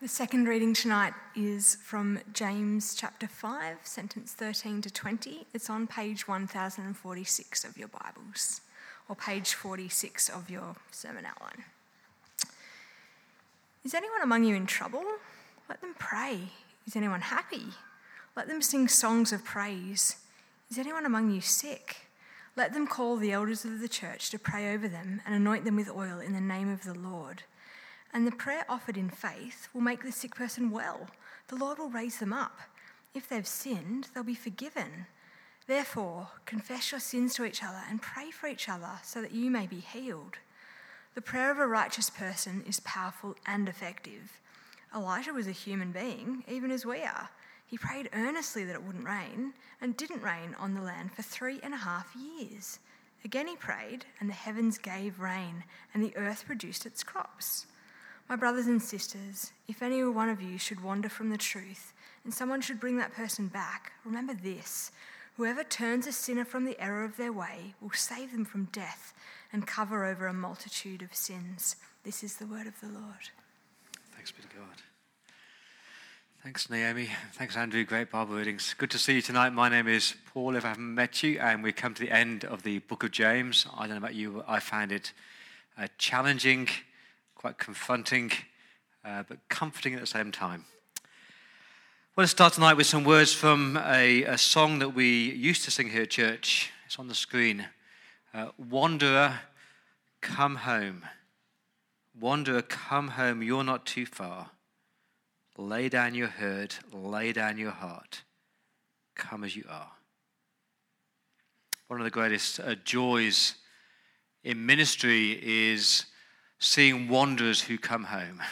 The second reading tonight is from James chapter 5, sentence 13 to 20. It's on page 1046 of your Bibles, or page 46 of your sermon outline. Is anyone among you in trouble? Let them pray. Is anyone happy? Let them sing songs of praise. Is anyone among you sick? Let them call the elders of the church to pray over them and anoint them with oil in the name of the Lord. And the prayer offered in faith will make the sick person well. The Lord will raise them up. If they've sinned, they'll be forgiven. Therefore, confess your sins to each other and pray for each other so that you may be healed. The prayer of a righteous person is powerful and effective. Elijah was a human being, even as we are. He prayed earnestly that it wouldn't rain, and didn't rain on the land for three and a half years. Again he prayed, and the heavens gave rain, and the earth produced its crops. My brothers and sisters, if any one of you should wander from the truth, and someone should bring that person back, remember this whoever turns a sinner from the error of their way will save them from death and cover over a multitude of sins. This is the word of the Lord. Thanks be to God. Thanks, Naomi. Thanks, Andrew. Great Bible readings. Good to see you tonight. My name is Paul, if I haven't met you, and we come to the end of the book of James. I don't know about you, but I found it uh, challenging quite confronting, uh, but comforting at the same time. I want to start tonight with some words from a, a song that we used to sing here at church. It's on the screen. Uh, Wanderer, come home. Wanderer, come home. You're not too far. Lay down your herd, lay down your heart. Come as you are. One of the greatest uh, joys in ministry is seeing wanderers who come home.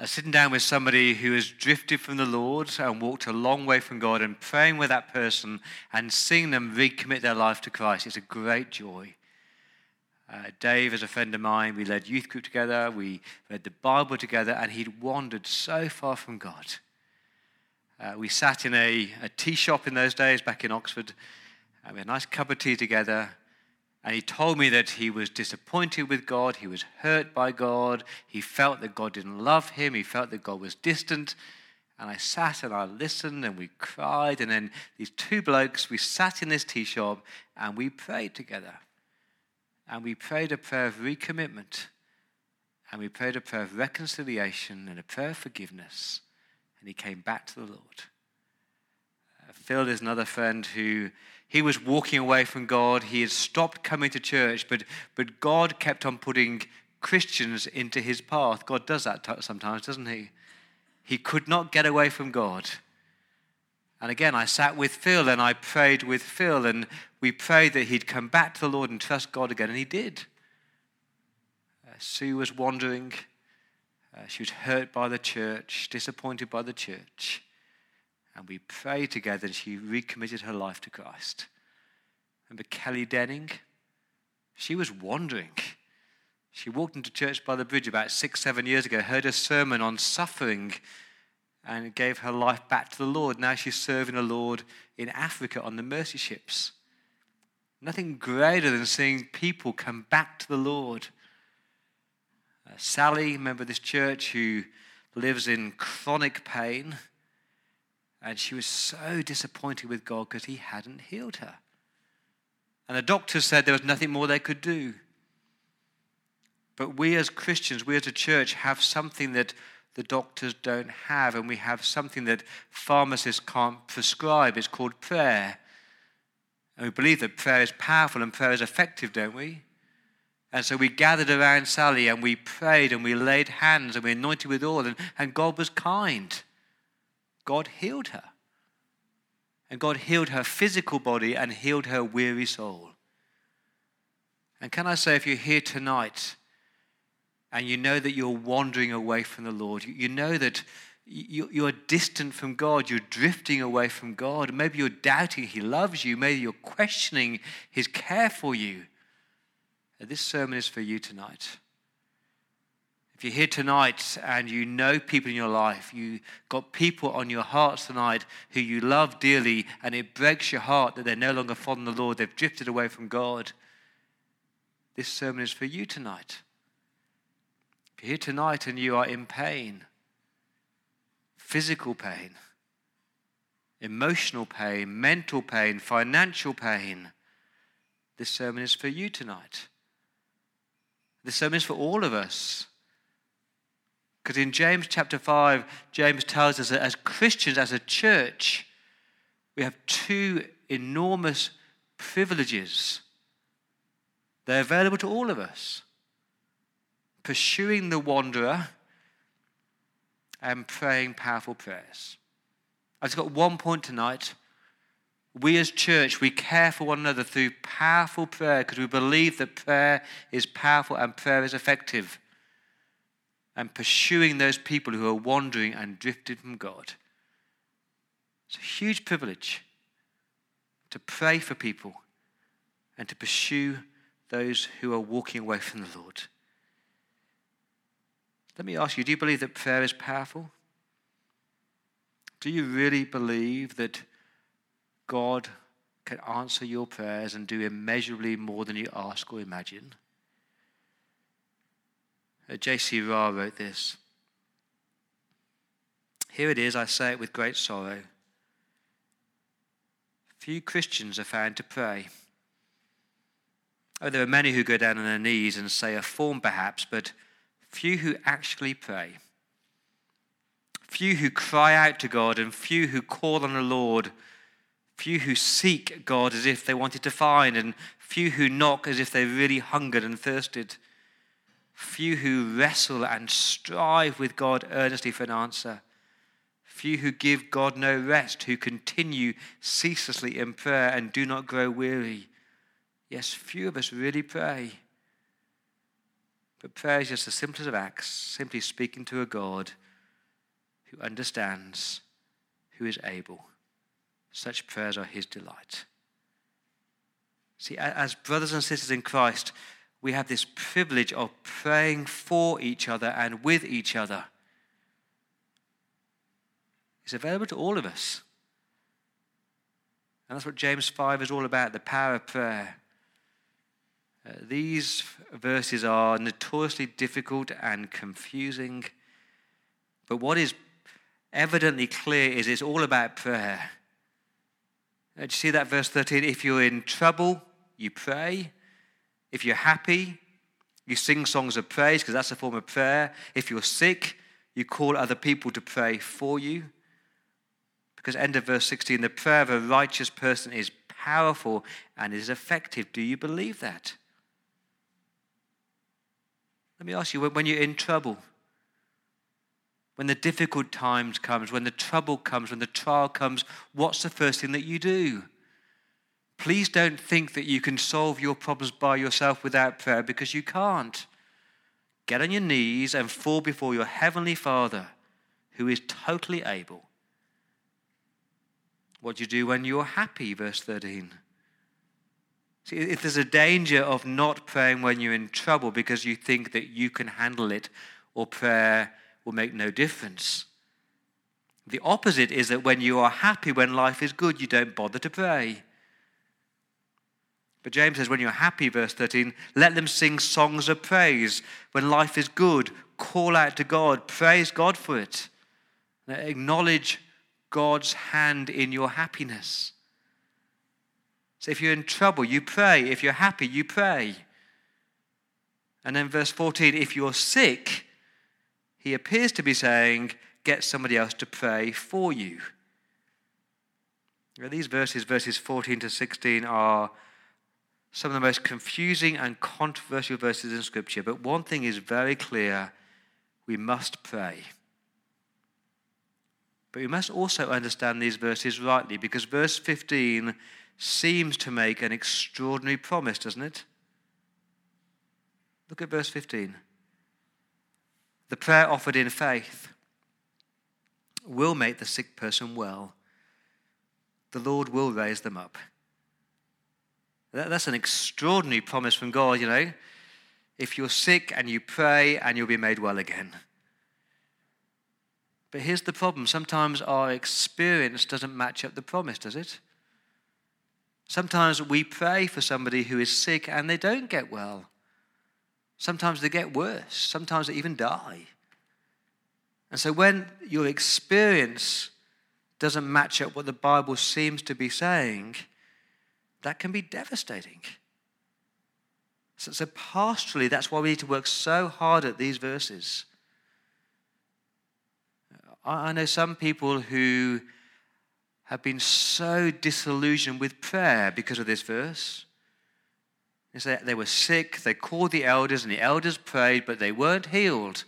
Uh, sitting down with somebody who has drifted from the Lord and walked a long way from God and praying with that person and seeing them recommit their life to Christ is a great joy. Uh, Dave is a friend of mine. We led youth group together. We read the Bible together, and he'd wandered so far from God. Uh, we sat in a, a tea shop in those days back in Oxford. And we had a nice cup of tea together, and he told me that he was disappointed with God, he was hurt by God, he felt that God didn't love him, he felt that God was distant. And I sat and I listened and we cried. And then these two blokes, we sat in this tea shop and we prayed together. And we prayed a prayer of recommitment. And we prayed a prayer of reconciliation and a prayer of forgiveness. And he came back to the Lord. Uh, Phil is another friend who he was walking away from God. He had stopped coming to church, but, but God kept on putting Christians into his path. God does that sometimes, doesn't he? He could not get away from God. And again, I sat with Phil and I prayed with Phil, and we prayed that he'd come back to the Lord and trust God again, and he did. Uh, Sue was wandering. Uh, she was hurt by the church, disappointed by the church. And we prayed together and she recommitted her life to Christ. Remember Kelly Denning? She was wandering. She walked into church by the bridge about six, seven years ago, heard a sermon on suffering, and gave her life back to the Lord. Now she's serving the Lord in Africa on the mercy ships. Nothing greater than seeing people come back to the Lord. Uh, Sally, member of this church, who lives in chronic pain and she was so disappointed with God because he hadn't healed her. And the doctors said there was nothing more they could do. But we as Christians, we as a church, have something that the doctors don't have, and we have something that pharmacists can't prescribe. It's called prayer. And we believe that prayer is powerful and prayer is effective, don't we? And so we gathered around Sally and we prayed and we laid hands and we anointed with oil, and, and God was kind. God healed her. And God healed her physical body and healed her weary soul. And can I say, if you're here tonight and you know that you're wandering away from the Lord, you know that you're distant from God, you're drifting away from God, maybe you're doubting He loves you, maybe you're questioning His care for you, this sermon is for you tonight. If you're here tonight and you know people in your life, you got people on your hearts tonight who you love dearly, and it breaks your heart that they're no longer following the Lord, they've drifted away from God. This sermon is for you tonight. If you're here tonight and you are in pain, physical pain, emotional pain, mental pain, financial pain, this sermon is for you tonight. This sermon is for all of us. Because in James chapter 5, James tells us that as Christians, as a church, we have two enormous privileges. They're available to all of us pursuing the wanderer and praying powerful prayers. I've just got one point tonight. We as church, we care for one another through powerful prayer because we believe that prayer is powerful and prayer is effective. And pursuing those people who are wandering and drifted from God. It's a huge privilege to pray for people and to pursue those who are walking away from the Lord. Let me ask you do you believe that prayer is powerful? Do you really believe that God can answer your prayers and do immeasurably more than you ask or imagine? J.C. Ryle wrote this Here it is, I say it with great sorrow. Few Christians are found to pray. Oh, there are many who go down on their knees and say a form perhaps, but few who actually pray. Few who cry out to God, and few who call on the Lord. Few who seek God as if they wanted to find, and few who knock as if they really hungered and thirsted. Few who wrestle and strive with God earnestly for an answer. Few who give God no rest, who continue ceaselessly in prayer and do not grow weary. Yes, few of us really pray. But prayer is just the simplest of acts, simply speaking to a God who understands, who is able. Such prayers are his delight. See, as brothers and sisters in Christ, we have this privilege of praying for each other and with each other. It's available to all of us. And that's what James 5 is all about the power of prayer. Uh, these verses are notoriously difficult and confusing, but what is evidently clear is it's all about prayer. Uh, do you see that verse 13? If you're in trouble, you pray. If you're happy, you sing songs of praise because that's a form of prayer. If you're sick, you call other people to pray for you. Because, end of verse 16, the prayer of a righteous person is powerful and is effective. Do you believe that? Let me ask you when you're in trouble, when the difficult times comes, when the trouble comes, when the trial comes, what's the first thing that you do? Please don't think that you can solve your problems by yourself without prayer because you can't. Get on your knees and fall before your heavenly Father who is totally able what do you do when you're happy? Verse 13. See, if there's a danger of not praying when you're in trouble because you think that you can handle it or prayer will make no difference. The opposite is that when you are happy, when life is good, you don't bother to pray. But James says, when you're happy, verse 13, let them sing songs of praise. When life is good, call out to God, praise God for it. Acknowledge God's hand in your happiness. So if you're in trouble, you pray. If you're happy, you pray. And then verse 14, if you're sick, he appears to be saying, get somebody else to pray for you. These verses, verses 14 to 16, are some of the most confusing and controversial verses in Scripture. But one thing is very clear we must pray. But we must also understand these verses rightly because verse 15 seems to make an extraordinary promise, doesn't it? Look at verse 15. The prayer offered in faith will make the sick person well. The Lord will raise them up. That's an extraordinary promise from God, you know. If you're sick and you pray and you'll be made well again. But here's the problem sometimes our experience doesn't match up the promise, does it? Sometimes we pray for somebody who is sick and they don't get well. Sometimes they get worse. Sometimes they even die. And so when your experience doesn't match up what the Bible seems to be saying, that can be devastating. So, so pastorally, that's why we need to work so hard at these verses. I, I know some people who have been so disillusioned with prayer because of this verse. They were sick, they called the elders, and the elders prayed, but they weren't healed.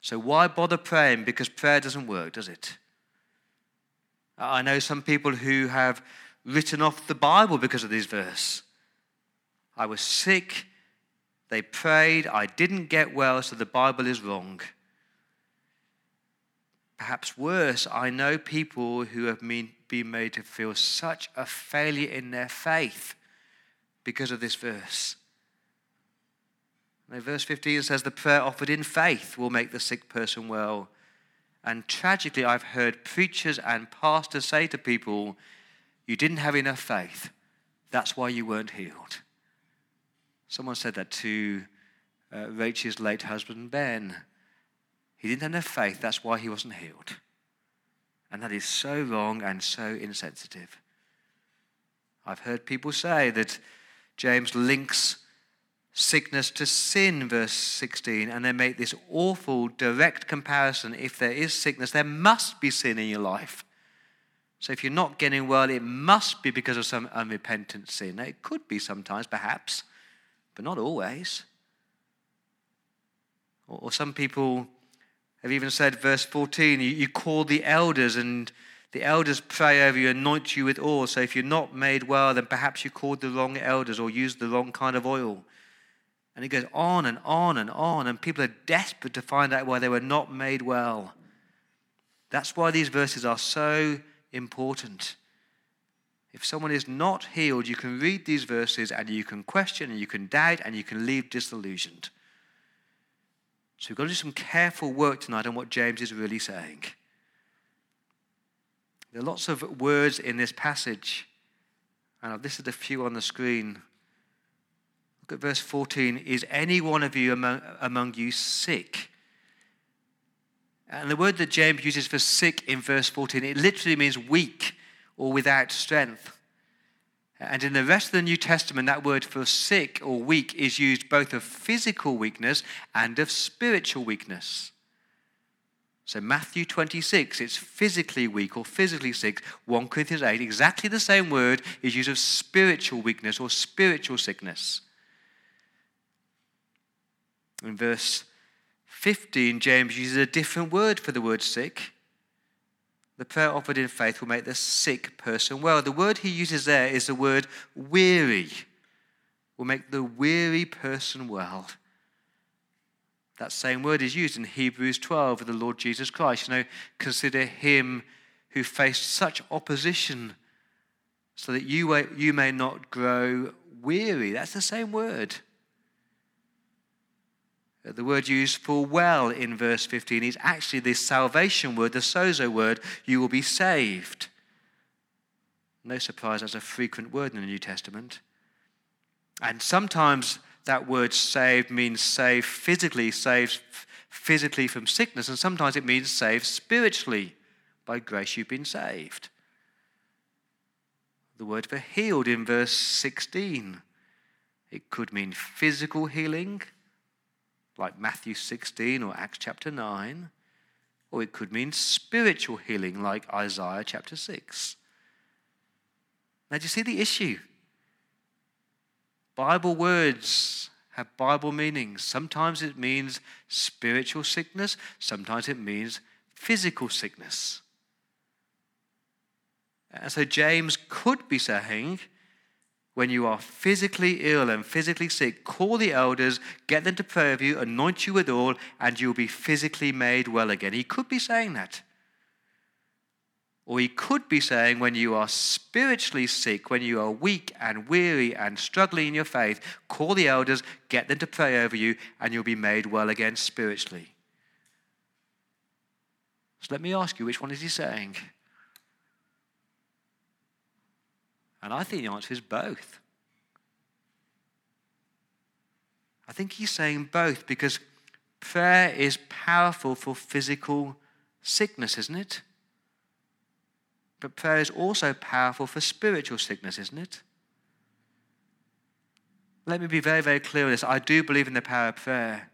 So why bother praying? Because prayer doesn't work, does it? I know some people who have written off the Bible because of this verse. I was sick, they prayed, I didn't get well, so the Bible is wrong. Perhaps worse, I know people who have been made to feel such a failure in their faith because of this verse. Now, verse 15 says, The prayer offered in faith will make the sick person well. And tragically, I've heard preachers and pastors say to people, You didn't have enough faith. That's why you weren't healed. Someone said that to uh, Rachel's late husband, Ben. He didn't have enough faith. That's why he wasn't healed. And that is so wrong and so insensitive. I've heard people say that James links sickness to sin, verse 16, and they make this awful direct comparison. If there is sickness, there must be sin in your life. So if you're not getting well, it must be because of some unrepentant sin. Now, it could be sometimes, perhaps, but not always. Or, some people have even said, verse 14, you, call the elders and the elders pray over you, anoint you with oil. So if you're not made well, then perhaps you called the wrong elders or used the wrong kind of oil. And it goes on and on and on, and people are desperate to find out why they were not made well. That's why these verses are so important. If someone is not healed, you can read these verses and you can question and you can doubt and you can leave disillusioned. So we've got to do some careful work tonight on what James is really saying. There are lots of words in this passage, and I've listed a few on the screen Look at verse 14 Is any one of you among, among you sick? And the word that James uses for sick in verse 14, it literally means weak or without strength. And in the rest of the New Testament, that word for sick or weak is used both of physical weakness and of spiritual weakness. So, Matthew 26, it's physically weak or physically sick. 1 Corinthians 8, exactly the same word is used of spiritual weakness or spiritual sickness. In verse 15, James uses a different word for the word sick. The prayer offered in faith will make the sick person well. The word he uses there is the word weary, will make the weary person well. That same word is used in Hebrews 12 of the Lord Jesus Christ. You know, consider him who faced such opposition so that you, you may not grow weary. That's the same word. Uh, the word used for well in verse 15 is actually this salvation word, the sozo word, you will be saved. No surprise, that's a frequent word in the New Testament. And sometimes that word saved means saved physically, saved physically from sickness, and sometimes it means saved spiritually. By grace you've been saved. The word for healed in verse 16. It could mean physical healing like Matthew 16 or Acts chapter 9, or it could mean spiritual healing, like Isaiah chapter 6. Now, do you see the issue? Bible words have Bible meanings. Sometimes it means spiritual sickness, sometimes it means physical sickness. And so James could be saying, when you are physically ill and physically sick, call the elders, get them to pray with you, anoint you with oil, and you'll be physically made well again. He could be saying that. Or he could be saying, when you are spiritually sick, when you are weak and weary and struggling in your faith, call the elders, get them to pray over you, and you'll be made well again spiritually. So let me ask you, which one is he saying? And I think the answer is both. I think he's saying both because Prayer is powerful for physical sickness, isn't it? But prayer is also powerful for spiritual sickness, isn't it? Let me be very, very clear on this. I do believe in the power of prayer.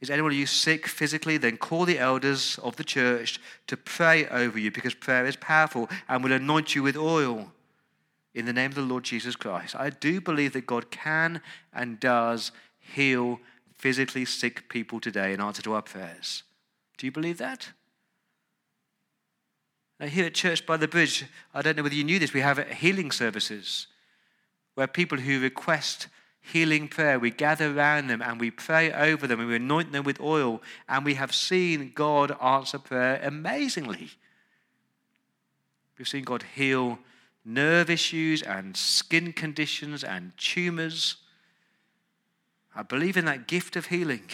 Is anyone of you sick physically? Then call the elders of the church to pray over you because prayer is powerful and will anoint you with oil in the name of the Lord Jesus Christ. I do believe that God can and does heal physically sick people today in answer to our prayers. Do you believe that? Now, here at Church by the Bridge, I don't know whether you knew this, we have healing services where people who request healing prayer, we gather around them and we pray over them and we anoint them with oil, and we have seen God answer prayer amazingly. We've seen God heal nerve issues and skin conditions and tumors. I believe in that gift of healing.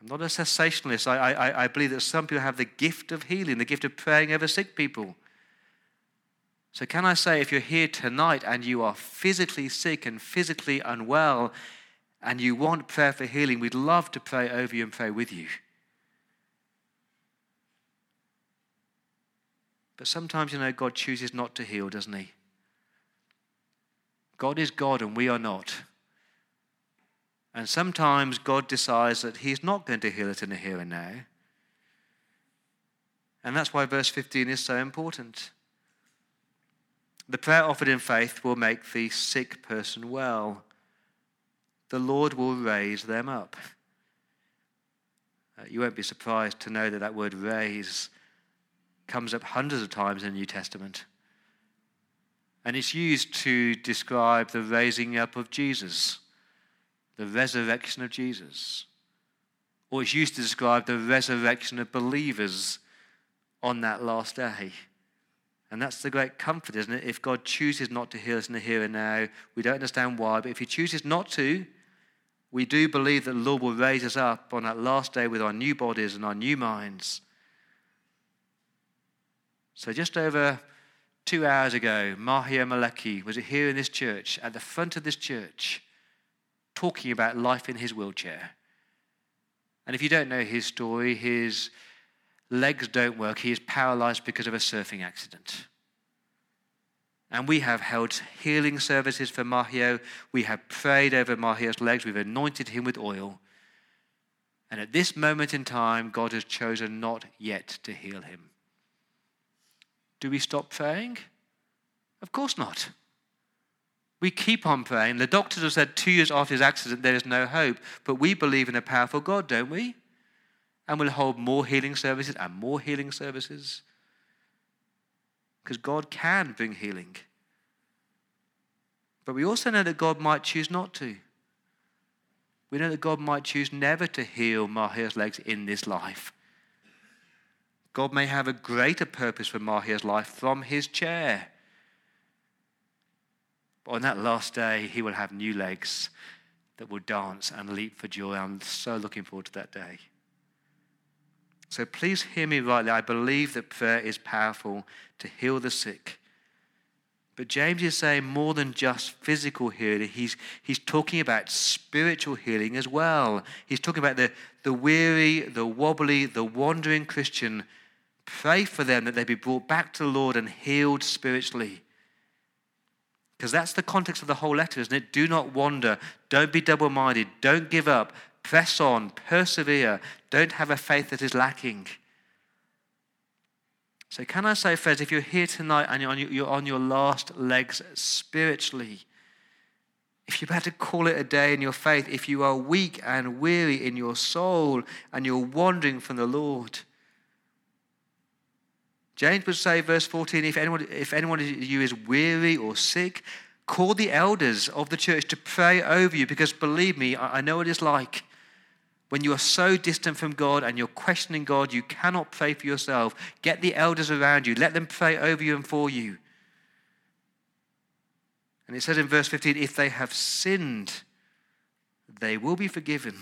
I'm not a cessationist. I, I, I believe that some people have the gift of healing, the gift of praying over sick people. So, can I say, if you're here tonight and you are physically sick and physically unwell and you want prayer for healing, we'd love to pray over you and pray with you. But sometimes, you know, God chooses not to heal, doesn't He? God is God and we are not. And sometimes God decides that He's not going to heal it in the here and now. And that's why verse 15 is so important. The prayer offered in faith will make the sick person well. The Lord will raise them up. Uh, you won't be surprised to know that that word raise comes up hundreds of times in the New Testament. And it's used to describe the raising up of Jesus the resurrection of Jesus. Or it's used to describe the resurrection of believers on that last day. And that's the great comfort, isn't it? If God chooses not to heal us in the here and now, we don't understand why, but if He chooses not to, we do believe that the Lord will raise us up on that last day with our new bodies and our new minds. So, just over two hours ago, Mahia Maleki was here in this church, at the front of this church talking about life in his wheelchair. And if you don't know his story, his legs don't work. He is paralyzed because of a surfing accident. And we have held healing services for Mahio. We have prayed over Mahio's legs. We've anointed him with oil. And at this moment in time, God has chosen not yet to heal him. Do we stop praying? Of course not. We keep on praying. The doctors have said two years after his accident there is no hope, but we believe in a powerful God, don't we? And we'll hold more healing services and more healing services. Because God can bring healing. But we also know that God might choose not to. We know that God might choose never to heal Mahir's legs in this life. God may have a greater purpose for Mahir's life from his chair But on that last day, he will have new legs that will dance and leap for joy. I'm so looking forward to that day. So please hear me rightly. I believe that prayer is powerful to heal the sick. But James is saying more than just physical healing. He's, he's talking about spiritual healing as well. He's talking about the, the weary, the wobbly, the wandering Christian. Pray for them that they be brought back to the Lord and healed spiritually. Because that's the context of the whole letter, isn't it? Do not wander. Don't be double minded. Don't give up. Press on. Persevere. Don't have a faith that is lacking. So, can I say, friends, if you're here tonight and you're on your, last legs spiritually, if you're about to call it a day in your faith, if you are weak and weary in your soul and you're wandering from the Lord, James would say, verse 14, if anyone, if anyone of you is weary or sick, call the elders of the church to pray over you because believe me, I know what it's like. When you are so distant from God and you're questioning God, you cannot pray for yourself. Get the elders around you, let them pray over you and for you. And it says in verse 15, if they have sinned, they will be forgiven.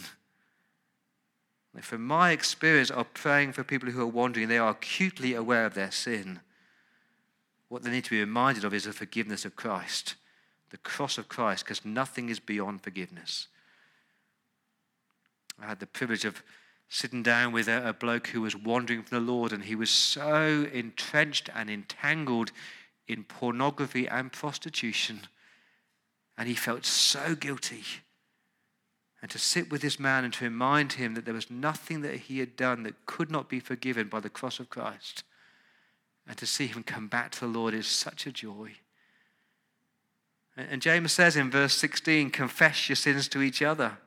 From my experience of praying for people who are wandering, they are acutely aware of their sin. What they need to be reminded of is the forgiveness of Christ, the cross of Christ, because nothing is beyond forgiveness. I had the privilege of sitting down with a, a, bloke who was wandering from the Lord, and he was so entrenched and entangled in pornography and prostitution. And he felt so guilty. And to sit with this man and to remind him that there was nothing that he had done that could not be forgiven by the cross of Christ, and to see him come back to the Lord is such a joy. And James says in verse 16, confess your sins to each other.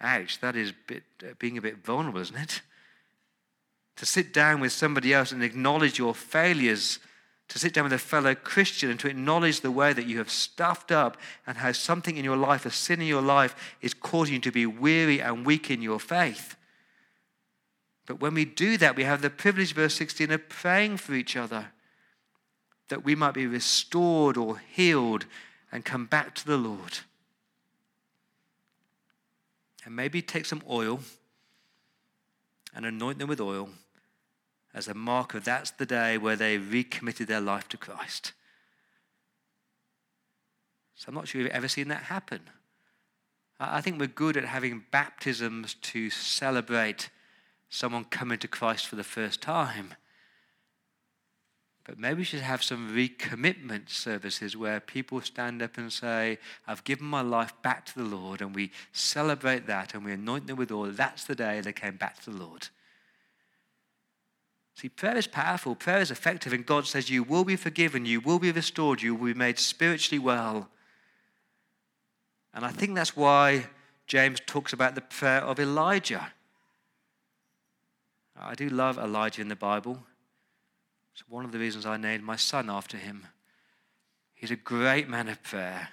Ouch, that is bit, uh, being a bit vulnerable, isn't it? To sit down with somebody else and acknowledge your failures, to sit down with a fellow Christian and to acknowledge the way that you have stuffed up and how something in your life, a sin in your life, is causing you to be weary and weak in your faith. But when we do that, we have the privilege, verse 16, of praying for each other that we might be restored or healed and come back to the Lord. And maybe take some oil and anoint them with oil as a mark of that's the day where they recommitted their life to Christ. So I'm not sure you've ever seen that happen. I think we're good at having baptisms to celebrate someone coming to Christ for the first time. But maybe we should have some recommitment services where people stand up and say, I've given my life back to the Lord, and we celebrate that and we anoint them with oil. That's the day they came back to the Lord. See, prayer is powerful, prayer is effective, and God says, You will be forgiven, you will be restored, you will be made spiritually well. And I think that's why James talks about the prayer of Elijah. I do love Elijah in the Bible. It's one of the reasons I named my son after him. He's a great man of prayer.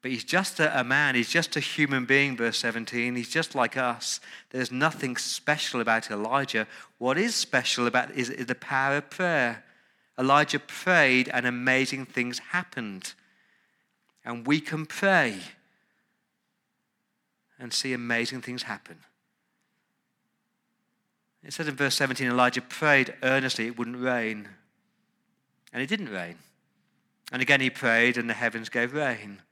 But he's just a, a, man, he's just a human being, verse 17. He's just like us. There's nothing special about Elijah. What is special about is, is the power of prayer. Elijah prayed and amazing things happened. And we can pray and see amazing things happen. It says in verse 17 Elijah prayed earnestly it wouldn't rain. And it didn't rain. And again he prayed, and the heavens gave rain.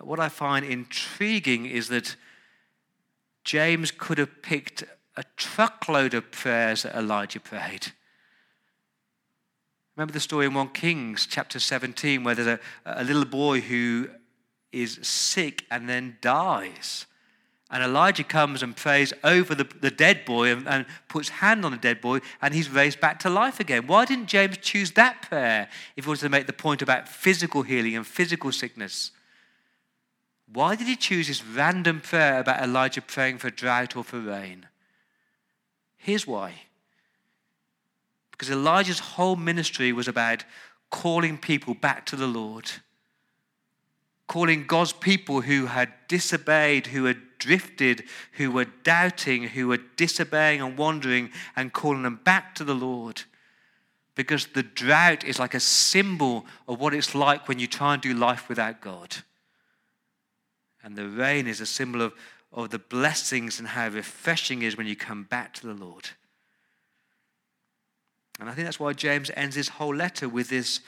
What I find intriguing is that James could have picked a truckload of prayers that Elijah prayed. Remember the story in 1 Kings chapter 17 where there's a, a little boy who is sick and then dies. And Elijah comes and prays over the, the dead boy and, and, puts hand on the dead boy, and he's raised back to life again. Why didn't James choose that prayer if he wanted to make the point about physical healing and physical sickness? Why did he choose this random prayer about Elijah praying for drought or for rain? Here's why. Because Elijah's whole ministry was about calling people back to the Lord calling God's people who had disobeyed, who had drifted, who were doubting, who were disobeying and wandering, and calling them back to the Lord. Because the drought is like a symbol of what it's like when you try and do life without God. And the rain is a symbol of, of the blessings and how refreshing it is when you come back to the Lord. And I think that's why James ends his whole letter with this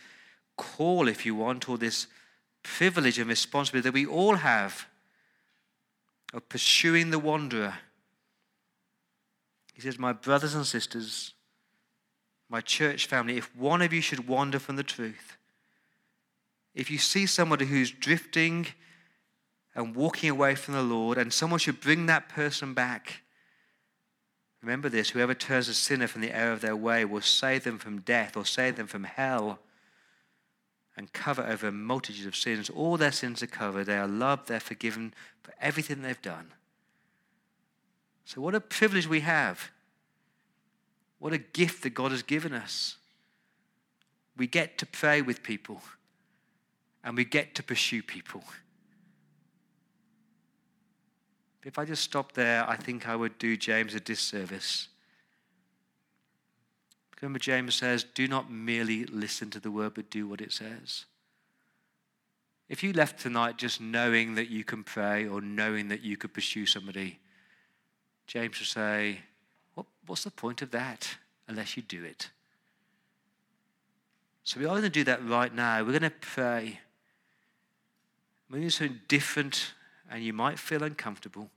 call, if you want, or this privilege and responsibility that we all have of pursuing the wanderer. He says, My brothers and sisters, my church family, if one of you should wander from the truth, if you see somebody who's drifting and walking away from the Lord, and someone should bring that person back, remember this whoever turns a sinner from the error of their way will save them from death or save them from hell and cover over a multitude of sins. All their sins are covered. They are loved. They're forgiven for everything they've done. So, what a privilege we have. What a gift that God has given us. We get to pray with people and we get to pursue people. If I just stop there, I think I would do James a disservice. Remember, James says, do not merely listen to the word, but do what it says. If you left tonight just knowing that you can pray or knowing that you could pursue somebody, James would say, what, What's the point of that unless you do it? So we are going to do that right now. We're going to pray. We're going to do something different and you might feel uncomfortable,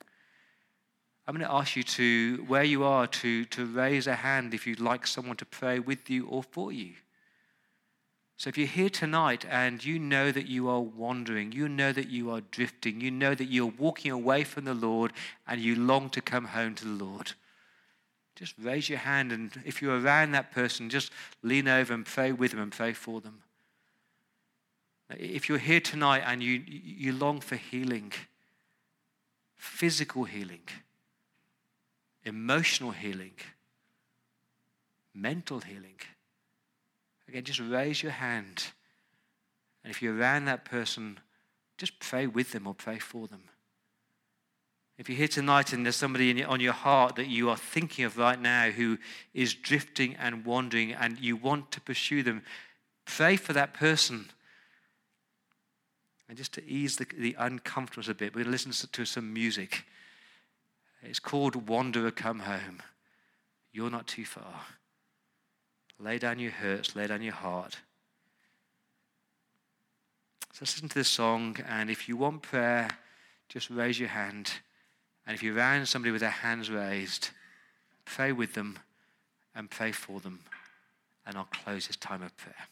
I'm going to ask you to, where you are, to, to raise a hand if you'd like someone to pray with you or for you. So if you're here tonight and you know that you are wandering, you know that you are drifting, you know that you're walking away from the Lord and you long to come home to the Lord, just raise your hand. And if you're around that person, just lean over and pray with them and pray for them. If you're here tonight and you, you long for healing, physical healing, emotional healing, mental healing, Again, just raise your hand. And if you're around that person, just pray with them or pray for them. If you're here tonight and there's somebody your, on your heart that you are thinking of right now who is drifting and wandering and you want to pursue them, pray for that person. And just to ease the, the uncomfortableness a bit, we're going to listen to some music. It's called Wanderer Come Home. You're not too far. Lay down your hurts, lay down your heart. So listen to this song, and if you want prayer, just raise your hand. And if you're around somebody with their hands raised, pray with them and pray for them. And I'll close this time of prayer.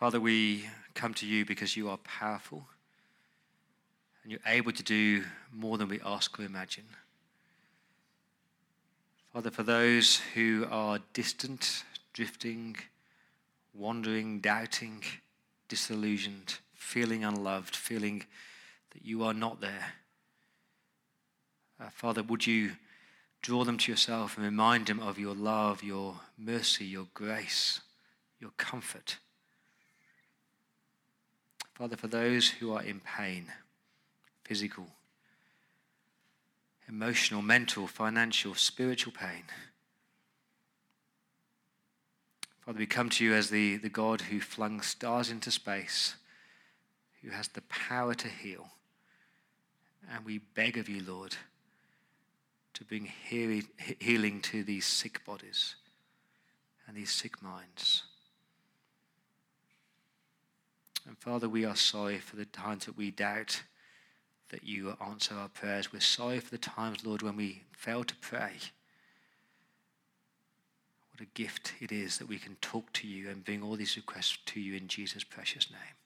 Father, we come to you because you are powerful and you're able to do more than we ask or imagine. Father, for those who are distant, drifting, wandering, doubting, disillusioned, feeling unloved, feeling that you are not there, uh, Father, would you draw them to yourself and remind them of your love, your mercy, your grace, your comfort? Father, for those who are in pain, physical, emotional, mental, financial, spiritual pain. Father, we come to you as the, the God who flung stars into space, who has the power to heal. And we beg of you, Lord, to bring healing to these sick bodies and these sick minds. And Father, we are sorry for the times that we doubt that you answer our prayers. We're sorry for the times, Lord, when we fail to pray. What a gift it is that we can talk to you and bring all these requests to you in Jesus' precious name.